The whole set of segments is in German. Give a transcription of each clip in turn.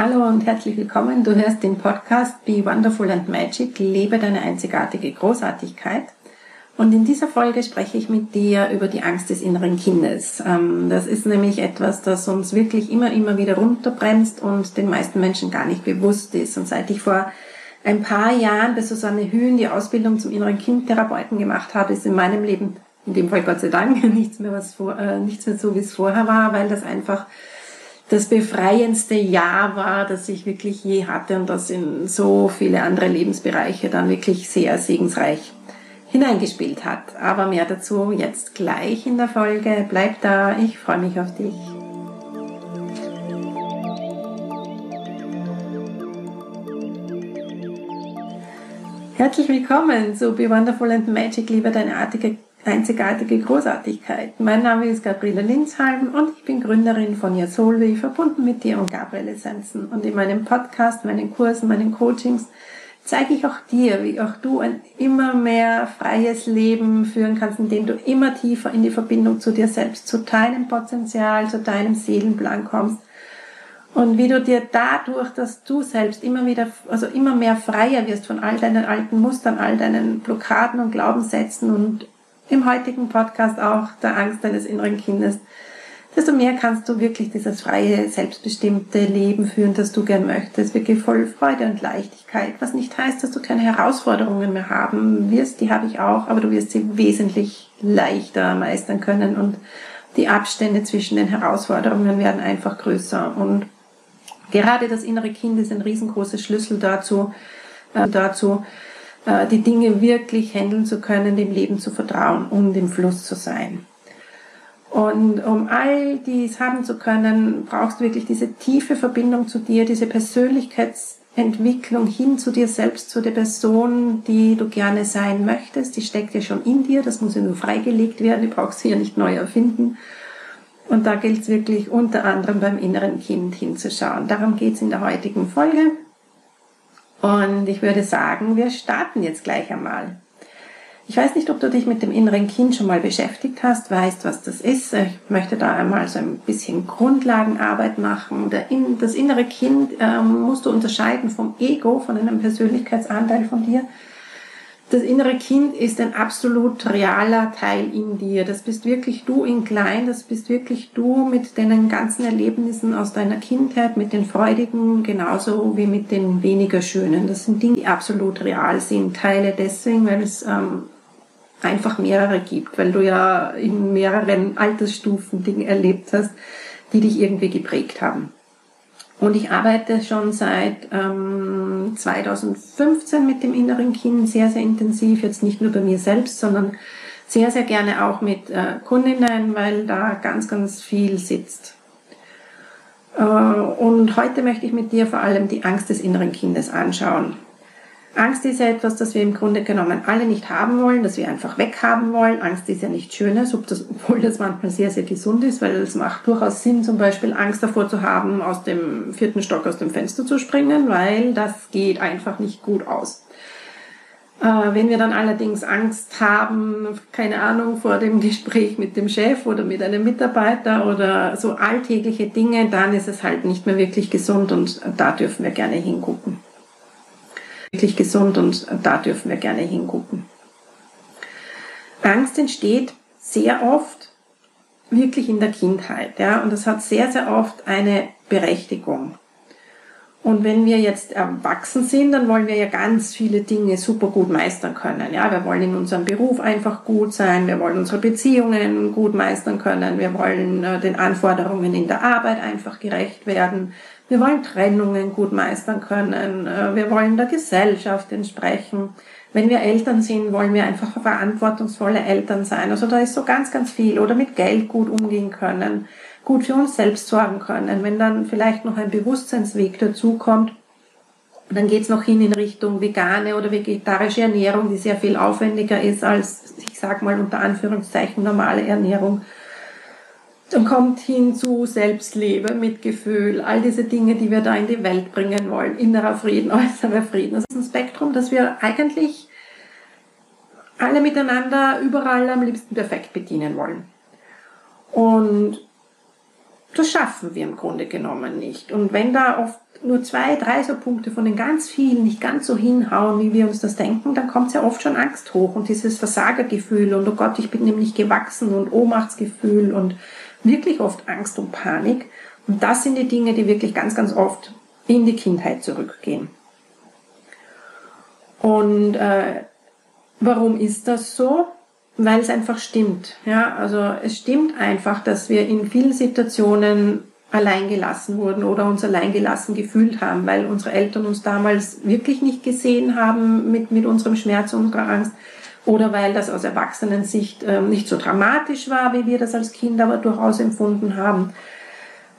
Hallo und herzlich willkommen. Du hörst den Podcast Be Wonderful and Magic, lebe deine einzigartige Großartigkeit. Und in dieser Folge spreche ich mit dir über die Angst des inneren Kindes. Ähm, das ist nämlich etwas, das uns wirklich immer, immer wieder runterbremst und den meisten Menschen gar nicht bewusst ist. Und seit ich vor ein paar Jahren bei Susanne Hühn die Ausbildung zum inneren Kindtherapeuten gemacht habe, ist in meinem Leben, in dem Fall Gott sei Dank, nichts mehr, was vor, äh, nichts mehr so, wie es vorher war, weil das einfach das befreiendste Jahr war, das ich wirklich je hatte und das in so viele andere Lebensbereiche dann wirklich sehr segensreich hineingespielt hat. Aber mehr dazu jetzt gleich in der Folge. Bleib da, ich freue mich auf dich. Herzlich willkommen zu Be Wonderful and Magic, liebe deine artige einzigartige Großartigkeit. Mein Name ist Gabriele Linsheim und ich bin Gründerin von Yasolvi, verbunden mit dir und Gabriele Essenzen. Und in meinem Podcast, meinen Kursen, meinen Coachings zeige ich auch dir, wie auch du ein immer mehr freies Leben führen kannst, indem du immer tiefer in die Verbindung zu dir selbst, zu deinem Potenzial, zu deinem Seelenplan kommst. Und wie du dir dadurch, dass du selbst immer wieder, also immer mehr freier wirst von all deinen alten Mustern, all deinen Blockaden und Glaubenssätzen und im heutigen Podcast auch der Angst deines inneren Kindes, desto mehr kannst du wirklich dieses freie, selbstbestimmte Leben führen, das du gern möchtest, wirklich voll Freude und Leichtigkeit, was nicht heißt, dass du keine Herausforderungen mehr haben wirst, die habe ich auch, aber du wirst sie wesentlich leichter meistern können. Und die Abstände zwischen den Herausforderungen werden einfach größer. Und gerade das innere Kind ist ein riesengroßer Schlüssel dazu, äh, dazu, die Dinge wirklich handeln zu können, dem Leben zu vertrauen und im Fluss zu sein. Und um all dies haben zu können, brauchst du wirklich diese tiefe Verbindung zu dir, diese Persönlichkeitsentwicklung hin zu dir selbst, zu der Person, die du gerne sein möchtest. Die steckt ja schon in dir, das muss ja nur freigelegt werden, die brauchst du ja nicht neu erfinden. Und da gilt es wirklich unter anderem beim inneren Kind hinzuschauen. Darum geht es in der heutigen Folge. Und ich würde sagen, wir starten jetzt gleich einmal. Ich weiß nicht, ob du dich mit dem inneren Kind schon mal beschäftigt hast, weißt, was das ist. Ich möchte da einmal so ein bisschen Grundlagenarbeit machen. Das innere Kind ähm, musst du unterscheiden vom Ego, von einem Persönlichkeitsanteil von dir das innere Kind ist ein absolut realer Teil in dir. Das bist wirklich du in klein, das bist wirklich du mit deinen ganzen Erlebnissen aus deiner Kindheit, mit den freudigen, genauso wie mit den weniger schönen. Das sind Dinge, die absolut real sind. Teile deswegen, weil es ähm, einfach mehrere gibt, weil du ja in mehreren Altersstufen Dinge erlebt hast, die dich irgendwie geprägt haben. Und ich arbeite schon seit ähm, 2015 mit dem inneren Kind sehr, sehr intensiv, jetzt nicht nur bei mir selbst, sondern sehr, sehr gerne auch mit äh, Kundinnen, weil da ganz, ganz viel sitzt. Äh, und heute möchte ich mit dir vor allem die Angst des inneren Kindes anschauen. Angst ist ja etwas, das wir im Grunde genommen alle nicht haben wollen, das wir einfach weghaben wollen. Angst ist ja nicht Schönes, obwohl das manchmal sehr, sehr gesund ist, weil es macht durchaus Sinn, zum Beispiel Angst davor zu haben, aus dem vierten Stock aus dem Fenster zu springen, weil das geht einfach nicht gut aus. Äh, wenn wir dann allerdings Angst haben, keine Ahnung, vor dem Gespräch mit dem Chef oder mit einem Mitarbeiter oder so alltägliche Dinge, dann ist es halt nicht mehr wirklich gesund und da dürfen wir gerne hingucken wirklich gesund und da dürfen wir gerne hingucken. Angst entsteht sehr oft wirklich in der Kindheit, ja, und das hat sehr, sehr oft eine Berechtigung. Und wenn wir jetzt erwachsen sind, dann wollen wir ja ganz viele Dinge super gut meistern können. Ja, wir wollen in unserem Beruf einfach gut sein, wir wollen unsere Beziehungen gut meistern können, wir wollen äh, den Anforderungen in der Arbeit einfach gerecht werden, wir wollen Trennungen gut meistern können. Äh, wir wollen der Gesellschaft entsprechen. Wenn wir Eltern sind, wollen wir einfach verantwortungsvolle Eltern sein. Also da ist so ganz, ganz viel. Oder mit Geld gut umgehen können, gut für uns selbst sorgen können. Wenn dann vielleicht noch ein Bewusstseinsweg dazukommt, dann geht's noch hin in Richtung vegane oder vegetarische Ernährung, die sehr viel aufwendiger ist als, ich sag mal unter Anführungszeichen, normale Ernährung. Dann kommt hinzu Selbstliebe, Mitgefühl, all diese Dinge, die wir da in die Welt bringen wollen. Innerer Frieden, äußerer Frieden. Das ist ein Spektrum, das wir eigentlich alle miteinander überall am liebsten perfekt bedienen wollen. Und das schaffen wir im Grunde genommen nicht. Und wenn da oft nur zwei, drei so Punkte von den ganz vielen nicht ganz so hinhauen, wie wir uns das denken, dann kommt ja oft schon Angst hoch und dieses Versagergefühl und oh Gott, ich bin nämlich gewachsen und Ohnmachtsgefühl und wirklich oft Angst und Panik. Und das sind die Dinge, die wirklich ganz, ganz oft in die Kindheit zurückgehen. Und äh, warum ist das so? Weil es einfach stimmt. Ja, also es stimmt einfach, dass wir in vielen Situationen alleingelassen wurden oder uns alleingelassen gefühlt haben, weil unsere Eltern uns damals wirklich nicht gesehen haben mit, mit unserem Schmerz, unserer Angst oder weil das aus Erwachsenensicht ähm, nicht so dramatisch war, wie wir das als Kinder aber durchaus empfunden haben.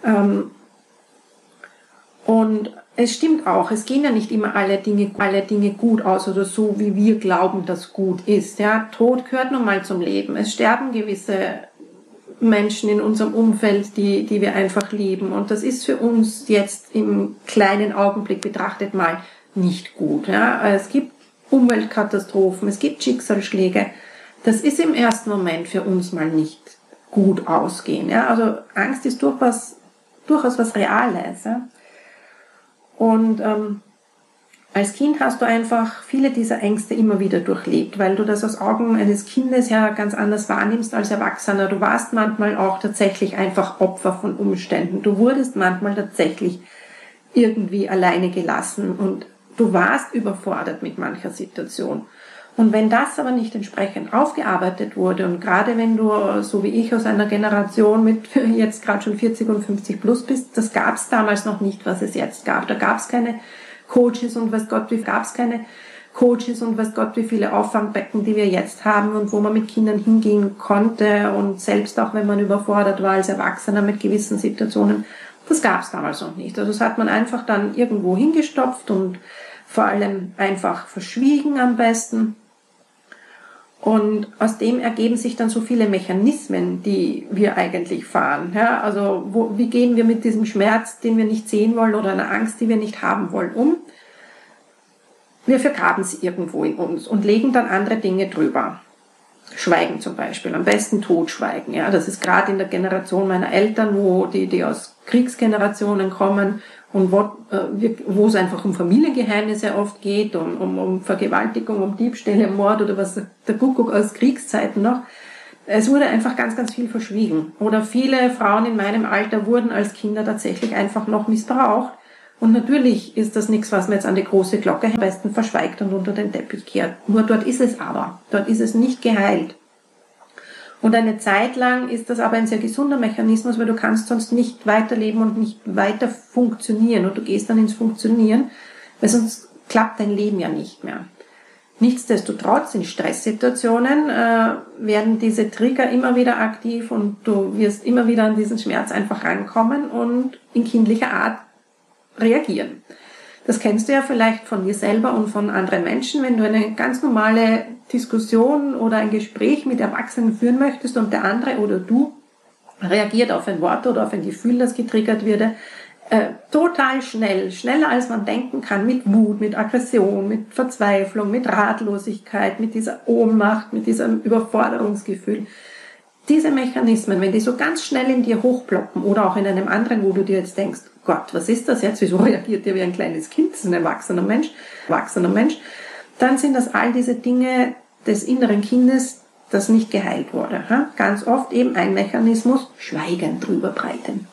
Ähm, und es stimmt auch, es gehen ja nicht immer alle Dinge, alle Dinge gut aus oder so, wie wir glauben, dass gut ist. Ja, Tod gehört nun mal zum Leben. Es sterben gewisse Menschen in unserem Umfeld, die, die wir einfach lieben. Und das ist für uns jetzt im kleinen Augenblick betrachtet mal nicht gut. Ja? Es gibt Umweltkatastrophen, es gibt Schicksalsschläge. Das ist im ersten Moment für uns mal nicht gut ausgehen. Ja? Also Angst ist durchaus, durchaus was Reales. Ja? Und ähm, als Kind hast du einfach viele dieser Ängste immer wieder durchlebt, weil du das aus Augen eines Kindes ja ganz anders wahrnimmst als Erwachsener. Du warst manchmal auch tatsächlich einfach Opfer von Umständen. Du wurdest manchmal tatsächlich irgendwie alleine gelassen und du warst überfordert mit mancher Situation. Und wenn das aber nicht entsprechend aufgearbeitet wurde und gerade wenn du, so wie ich, aus einer Generation mit jetzt gerade schon 40 und 50 plus bist, das gab es damals noch nicht, was es jetzt gab. Da gab es keine Coaches und weiß Gott, wie gab es keine Coaches und weiß Gott, wie viele Auffangbecken, die wir jetzt haben und wo man mit Kindern hingehen konnte und selbst auch wenn man überfordert war als Erwachsener mit gewissen Situationen, das gab es damals noch nicht. Also das hat man einfach dann irgendwo hingestopft und vor allem einfach verschwiegen am besten. Und aus dem ergeben sich dann so viele Mechanismen, die wir eigentlich fahren. Ja, also wo, wie gehen wir mit diesem Schmerz, den wir nicht sehen wollen oder einer Angst, die wir nicht haben wollen, um? Wir vergraben sie irgendwo in uns und legen dann andere Dinge drüber. Schweigen zum Beispiel, am besten totschweigen. Ja, das ist gerade in der Generation meiner Eltern, wo die, die aus Kriegsgenerationen kommen und wo, äh, wo es einfach um Familiengeheimnisse oft geht, um, um, um Vergewaltigung, um Diebstähle, Mord oder was der Kuckuck aus Kriegszeiten noch. Es wurde einfach ganz, ganz viel verschwiegen. Oder viele Frauen in meinem Alter wurden als Kinder tatsächlich einfach noch missbraucht. Und natürlich ist das nichts, was man jetzt an die große Glocke am besten verschweigt und unter den Teppich kehrt. Nur dort ist es aber. Dort ist es nicht geheilt. Und eine Zeit lang ist das aber ein sehr gesunder Mechanismus, weil du kannst sonst nicht weiterleben und nicht weiter funktionieren und du gehst dann ins Funktionieren, weil sonst klappt dein Leben ja nicht mehr. Nichtsdestotrotz in Stresssituationen äh, werden diese Trigger immer wieder aktiv und du wirst immer wieder an diesen Schmerz einfach rankommen und in kindlicher Art reagieren. Das kennst du ja vielleicht von dir selber und von anderen Menschen, wenn du eine ganz normale Diskussion oder ein Gespräch mit Erwachsenen führen möchtest und der andere oder du reagiert auf ein Wort oder auf ein Gefühl, das getriggert würde, äh, total schnell, schneller als man denken kann, mit Wut, mit Aggression, mit Verzweiflung, mit Ratlosigkeit, mit dieser Ohnmacht, mit diesem Überforderungsgefühl. Diese Mechanismen, wenn die so ganz schnell in dir hochploppen oder auch in einem anderen, wo du dir jetzt denkst, Gott, was ist das jetzt? Wieso reagiert der wie ein kleines Kind? Das ist ein erwachsener Mensch, erwachsener Mensch. Dann sind das all diese Dinge des inneren Kindes, das nicht geheilt wurde. Ganz oft eben ein Mechanismus, Schweigen drüber breiten.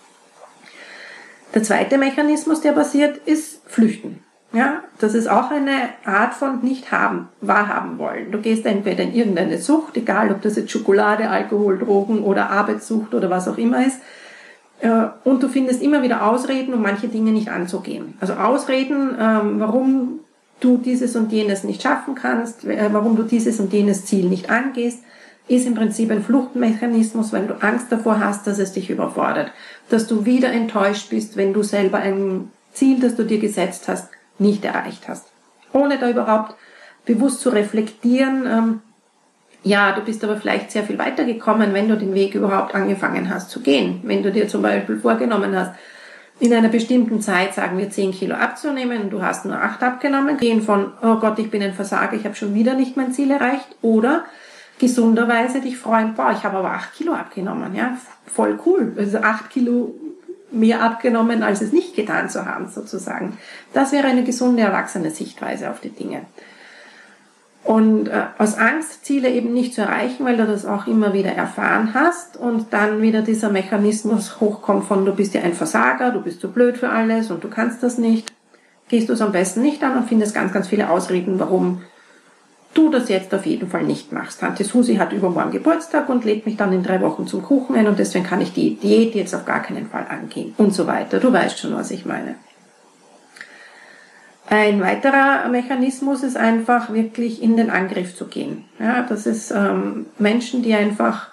Der zweite Mechanismus, der passiert, ist Flüchten. Ja, das ist auch eine Art von nicht haben, wahrhaben wollen. Du gehst entweder in irgendeine Sucht, egal ob das jetzt Schokolade, Alkohol, Drogen oder Arbeitssucht oder was auch immer ist, äh, und du findest immer wieder Ausreden, um manche Dinge nicht anzugehen. Also Ausreden, ähm, warum du dieses und jenes nicht schaffen kannst, äh, warum du dieses und jenes Ziel nicht angehst, ist im Prinzip ein Fluchtmechanismus, weil du Angst davor hast, dass es dich überfordert, dass du wieder enttäuscht bist, wenn du selber ein Ziel, das du dir gesetzt hast, nicht erreicht hast. Ohne da überhaupt bewusst zu reflektieren, ähm, ja, du bist aber vielleicht sehr viel weiter gekommen, wenn du den Weg überhaupt angefangen hast zu gehen. Wenn du dir zum Beispiel vorgenommen hast, in einer bestimmten Zeit, sagen wir, 10 Kilo abzunehmen und du hast nur 8 abgenommen, gehen von, oh Gott, ich bin ein Versager, ich habe schon wieder nicht mein Ziel erreicht, oder gesunderweise dich freuen, boah, ich habe aber 8 Kilo abgenommen, ja, voll cool. Also 8 Kilo mehr abgenommen, als es nicht getan zu haben, sozusagen. Das wäre eine gesunde, erwachsene Sichtweise auf die Dinge. Und äh, aus Angst, Ziele eben nicht zu erreichen, weil du das auch immer wieder erfahren hast und dann wieder dieser Mechanismus hochkommt von du bist ja ein Versager, du bist zu blöd für alles und du kannst das nicht, gehst du es am besten nicht an und findest ganz, ganz viele Ausreden, warum du das jetzt auf jeden Fall nicht machst. Tante Susi hat übermorgen Geburtstag und lädt mich dann in drei Wochen zum Kuchen ein und deswegen kann ich die Diät jetzt auf gar keinen Fall angehen und so weiter. Du weißt schon, was ich meine. Ein weiterer Mechanismus ist einfach wirklich in den Angriff zu gehen. Ja, das ist ähm, Menschen, die einfach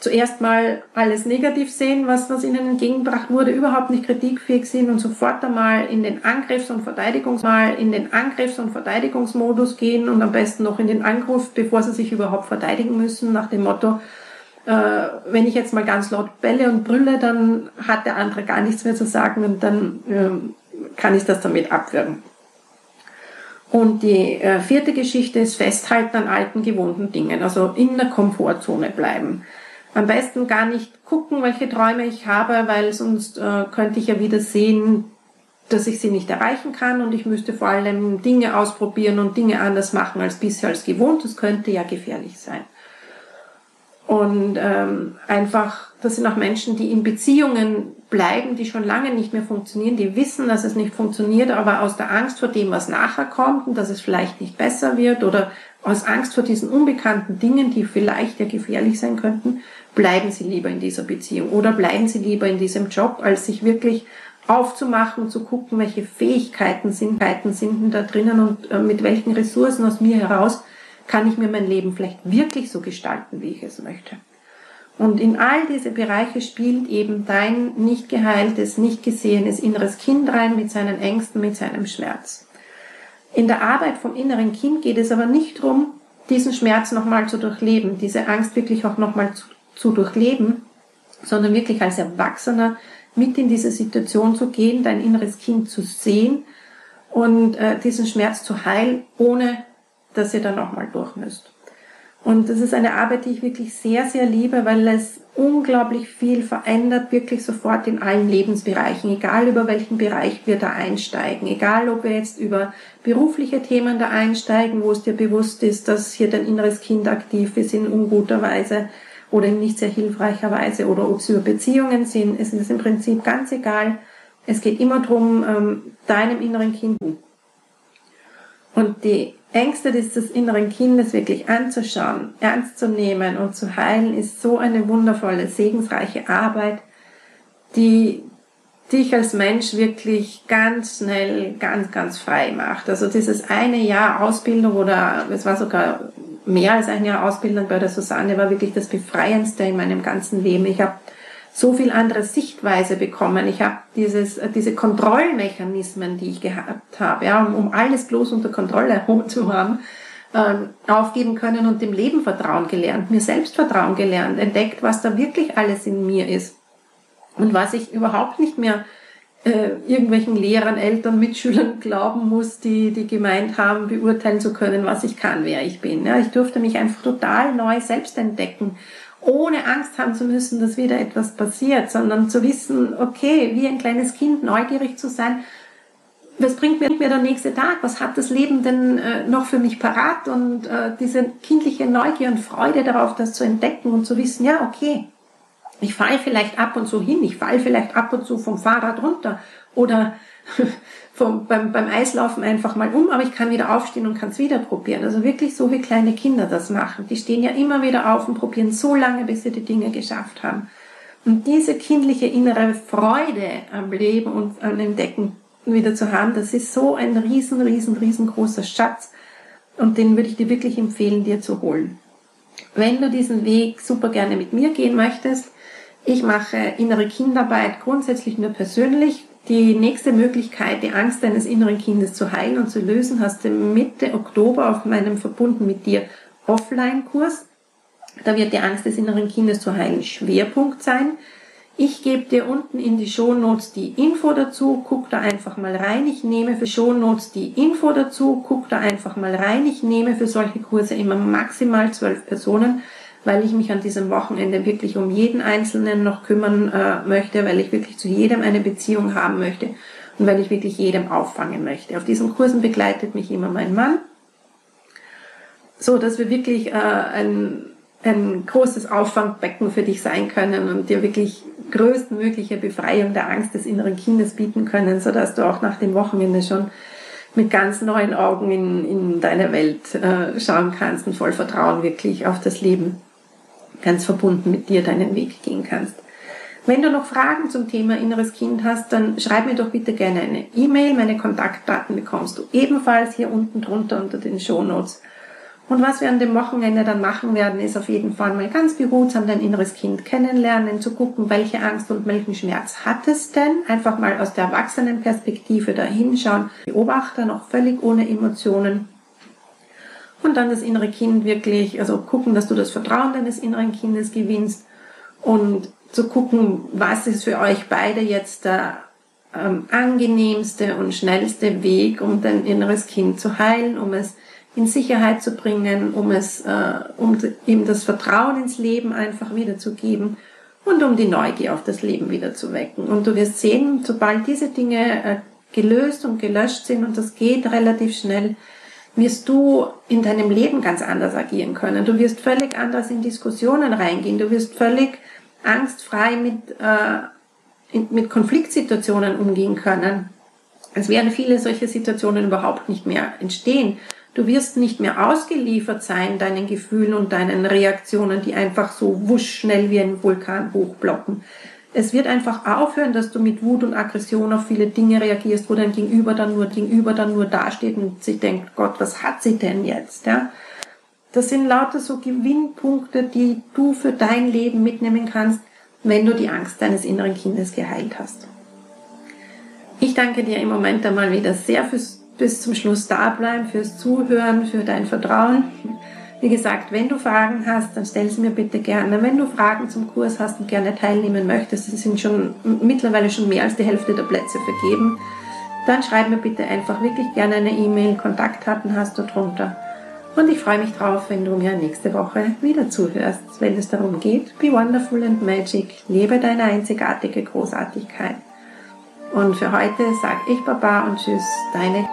zuerst mal alles negativ sehen, was, was ihnen entgegengebracht wurde, überhaupt nicht kritikfähig sind und sofort einmal in den Angriffs- und Verteidigungs in den Angriffs- und Verteidigungsmodus gehen und am besten noch in den Angriff, bevor sie sich überhaupt verteidigen müssen, nach dem Motto, äh, wenn ich jetzt mal ganz laut belle und brülle, dann hat der andere gar nichts mehr zu sagen und dann äh, kann ich das damit abwürgen. Und die äh, vierte Geschichte ist Festhalten an alten, gewohnten Dingen, also in der Komfortzone bleiben. Am besten gar nicht gucken, welche Träume ich habe, weil sonst äh, könnte ich ja wieder sehen, dass ich sie nicht erreichen kann und ich müsste vor allem Dinge ausprobieren und Dinge anders machen als bisher als gewohnt. Das könnte ja gefährlich sein. Und ähm, einfach, das sind auch Menschen, die in Beziehungen bleiben, die schon lange nicht mehr funktionieren, die wissen, dass es nicht funktioniert, aber aus der Angst vor dem, was nachher kommt und dass es vielleicht nicht besser wird oder aus Angst vor diesen unbekannten Dingen, die vielleicht ja gefährlich sein könnten, bleiben sie lieber in dieser Beziehung oder bleiben sie lieber in diesem Job, als sich wirklich aufzumachen und zu gucken, welche Fähigkeiten sind, sind da drinnen und äh, mit welchen Ressourcen aus mir heraus kann ich mir mein Leben vielleicht wirklich so gestalten, wie ich es möchte. Und in all diese Bereiche spielt eben dein nicht geheiltes, nicht gesehenes inneres Kind rein mit seinen Ängsten, mit seinem Schmerz. In der Arbeit vom inneren Kind geht es aber nicht darum, diesen Schmerz nochmal zu durchleben, diese Angst wirklich auch nochmal zu, zu durchleben, sondern wirklich als Erwachsener mit in diese Situation zu gehen, dein inneres Kind zu sehen und äh, diesen Schmerz zu heilen, ohne dass ihr da nochmal durch müsst. Und das ist eine Arbeit, die ich wirklich sehr, sehr liebe, weil es unglaublich viel verändert, wirklich sofort in allen Lebensbereichen, egal über welchen Bereich wir da einsteigen, egal ob wir jetzt über berufliche Themen da einsteigen, wo es dir bewusst ist, dass hier dein inneres Kind aktiv ist in unguter Weise oder in nicht sehr hilfreicher Weise oder ob es über Beziehungen sind, es ist im Prinzip ganz egal. Es geht immer darum, ähm, deinem inneren Kind. Und die Ängste des inneren Kindes wirklich anzuschauen, ernst zu nehmen und zu heilen, ist so eine wundervolle, segensreiche Arbeit, die dich als Mensch wirklich ganz schnell, ganz, ganz frei macht. Also dieses eine Jahr Ausbildung oder es war sogar mehr als ein Jahr Ausbildung bei der Susanne, war wirklich das Befreiendste in meinem ganzen Leben. Ich habe so viel andere Sichtweise bekommen. Ich habe dieses, diese Kontrollmechanismen, die ich gehabt habe, ja, um, um alles bloß unter Kontrolle zu haben, ähm, aufgeben können und dem Leben Vertrauen gelernt, mir selbst Vertrauen gelernt, entdeckt, was da wirklich alles in mir ist und was ich überhaupt nicht mehr äh, irgendwelchen Lehrern, Eltern, Mitschülern glauben muss, die, die gemeint haben, beurteilen zu können, was ich kann, wer ich bin. Ja, ich durfte mich einfach total neu selbst entdecken ohne Angst haben zu müssen, dass wieder etwas passiert, sondern zu wissen, okay, wie ein kleines Kind neugierig zu sein, was bringt mir der nächste Tag? Was hat das Leben denn äh, noch für mich parat? Und äh, diese kindliche Neugier und Freude darauf, das zu entdecken und zu wissen, ja, okay, ich falle vielleicht ab und zu hin, ich falle vielleicht ab und zu vom Fahrrad runter oder vom, beim, beim Eislaufen einfach mal um, aber ich kann wieder aufstehen und kann es wieder probieren. Also wirklich so wie kleine Kinder das machen. Die stehen ja immer wieder auf und probieren so lange, bis sie die Dinge geschafft haben. Und diese kindliche innere Freude am Leben und am Entdecken wieder zu haben, das ist so ein riesen, riesen, riesengroßer Schatz. Und den würde ich dir wirklich empfehlen, dir zu holen. Wenn du diesen Weg super gerne mit mir gehen möchtest, ich mache innere Kinderarbeit grundsätzlich nur persönlich die nächste Möglichkeit, die Angst deines inneren Kindes zu heilen und zu lösen, hast du Mitte Oktober auf meinem Verbunden mit dir Offline-Kurs. Da wird die Angst des inneren Kindes zu heilen Schwerpunkt sein. Ich gebe dir unten in die Shownotes die Info dazu, guck da einfach mal rein. Ich nehme für Shownotes die Info dazu, guck da einfach mal rein. Ich nehme für solche Kurse immer maximal zwölf Personen, weil ich mich an diesem Wochenende wirklich um jeden Einzelnen noch kümmern äh, möchte, weil ich wirklich zu jedem eine Beziehung haben möchte und weil ich wirklich jedem auffangen möchte. Auf diesen Kursen begleitet mich immer mein Mann, so dass wir wirklich äh, ein, ein großes Auffangbecken für dich sein können und dir wirklich größtmögliche Befreiung der Angst des inneren Kindes bieten können, so dass du auch nach dem Wochenende schon mit ganz neuen Augen in, in deine Welt äh, schauen kannst und voll Vertrauen wirklich auf das Leben ganz verbunden mit dir deinen Weg gehen kannst. Wenn du noch Fragen zum Thema inneres Kind hast, dann schreib mir doch bitte gerne eine E-Mail. Meine Kontaktdaten bekommst du ebenfalls hier unten drunter unter den Show Notes. Und was wir an dem Wochenende dann machen werden, ist auf jeden Fall mal ganz behutsam dein inneres Kind kennenlernen, zu gucken, welche Angst und welchen Schmerz hat es denn. Einfach mal aus der Erwachsenenperspektive da hinschauen. Beobachter noch völlig ohne Emotionen. Und dann das innere Kind wirklich, also gucken, dass du das Vertrauen deines inneren Kindes gewinnst und zu gucken, was ist für euch beide jetzt der ähm, angenehmste und schnellste Weg, um dein inneres Kind zu heilen, um es in Sicherheit zu bringen, um es, äh, um ihm das Vertrauen ins Leben einfach wiederzugeben und um die Neugier auf das Leben wieder zu wecken. Und du wirst sehen, sobald diese Dinge äh, gelöst und gelöscht sind, und das geht relativ schnell, wirst du in deinem Leben ganz anders agieren können. Du wirst völlig anders in Diskussionen reingehen. Du wirst völlig angstfrei mit, äh, mit Konfliktsituationen umgehen können. Es werden viele solche Situationen überhaupt nicht mehr entstehen. Du wirst nicht mehr ausgeliefert sein deinen Gefühlen und deinen Reaktionen, die einfach so wusch schnell wie ein Vulkan hochblocken. Es wird einfach aufhören, dass du mit Wut und Aggression auf viele Dinge reagierst, wo dein Gegenüber dann nur, Gegenüber dann nur dasteht und sich denkt, Gott, was hat sie denn jetzt? Ja? Das sind lauter so Gewinnpunkte, die du für dein Leben mitnehmen kannst, wenn du die Angst deines inneren Kindes geheilt hast. Ich danke dir im Moment einmal wieder sehr fürs bis zum Schluss da bleiben, fürs Zuhören, für dein Vertrauen. Wie gesagt, wenn du Fragen hast, dann stell sie mir bitte gerne. Wenn du Fragen zum Kurs hast und gerne teilnehmen möchtest, es sind schon mittlerweile schon mehr als die Hälfte der Plätze vergeben, dann schreib mir bitte einfach wirklich gerne eine E-Mail. Kontaktdaten hast du drunter. Und ich freue mich drauf, wenn du mir nächste Woche wieder zuhörst, wenn es darum geht, be wonderful and magic, lebe deine einzigartige Großartigkeit. Und für heute sage ich Baba und Tschüss, deine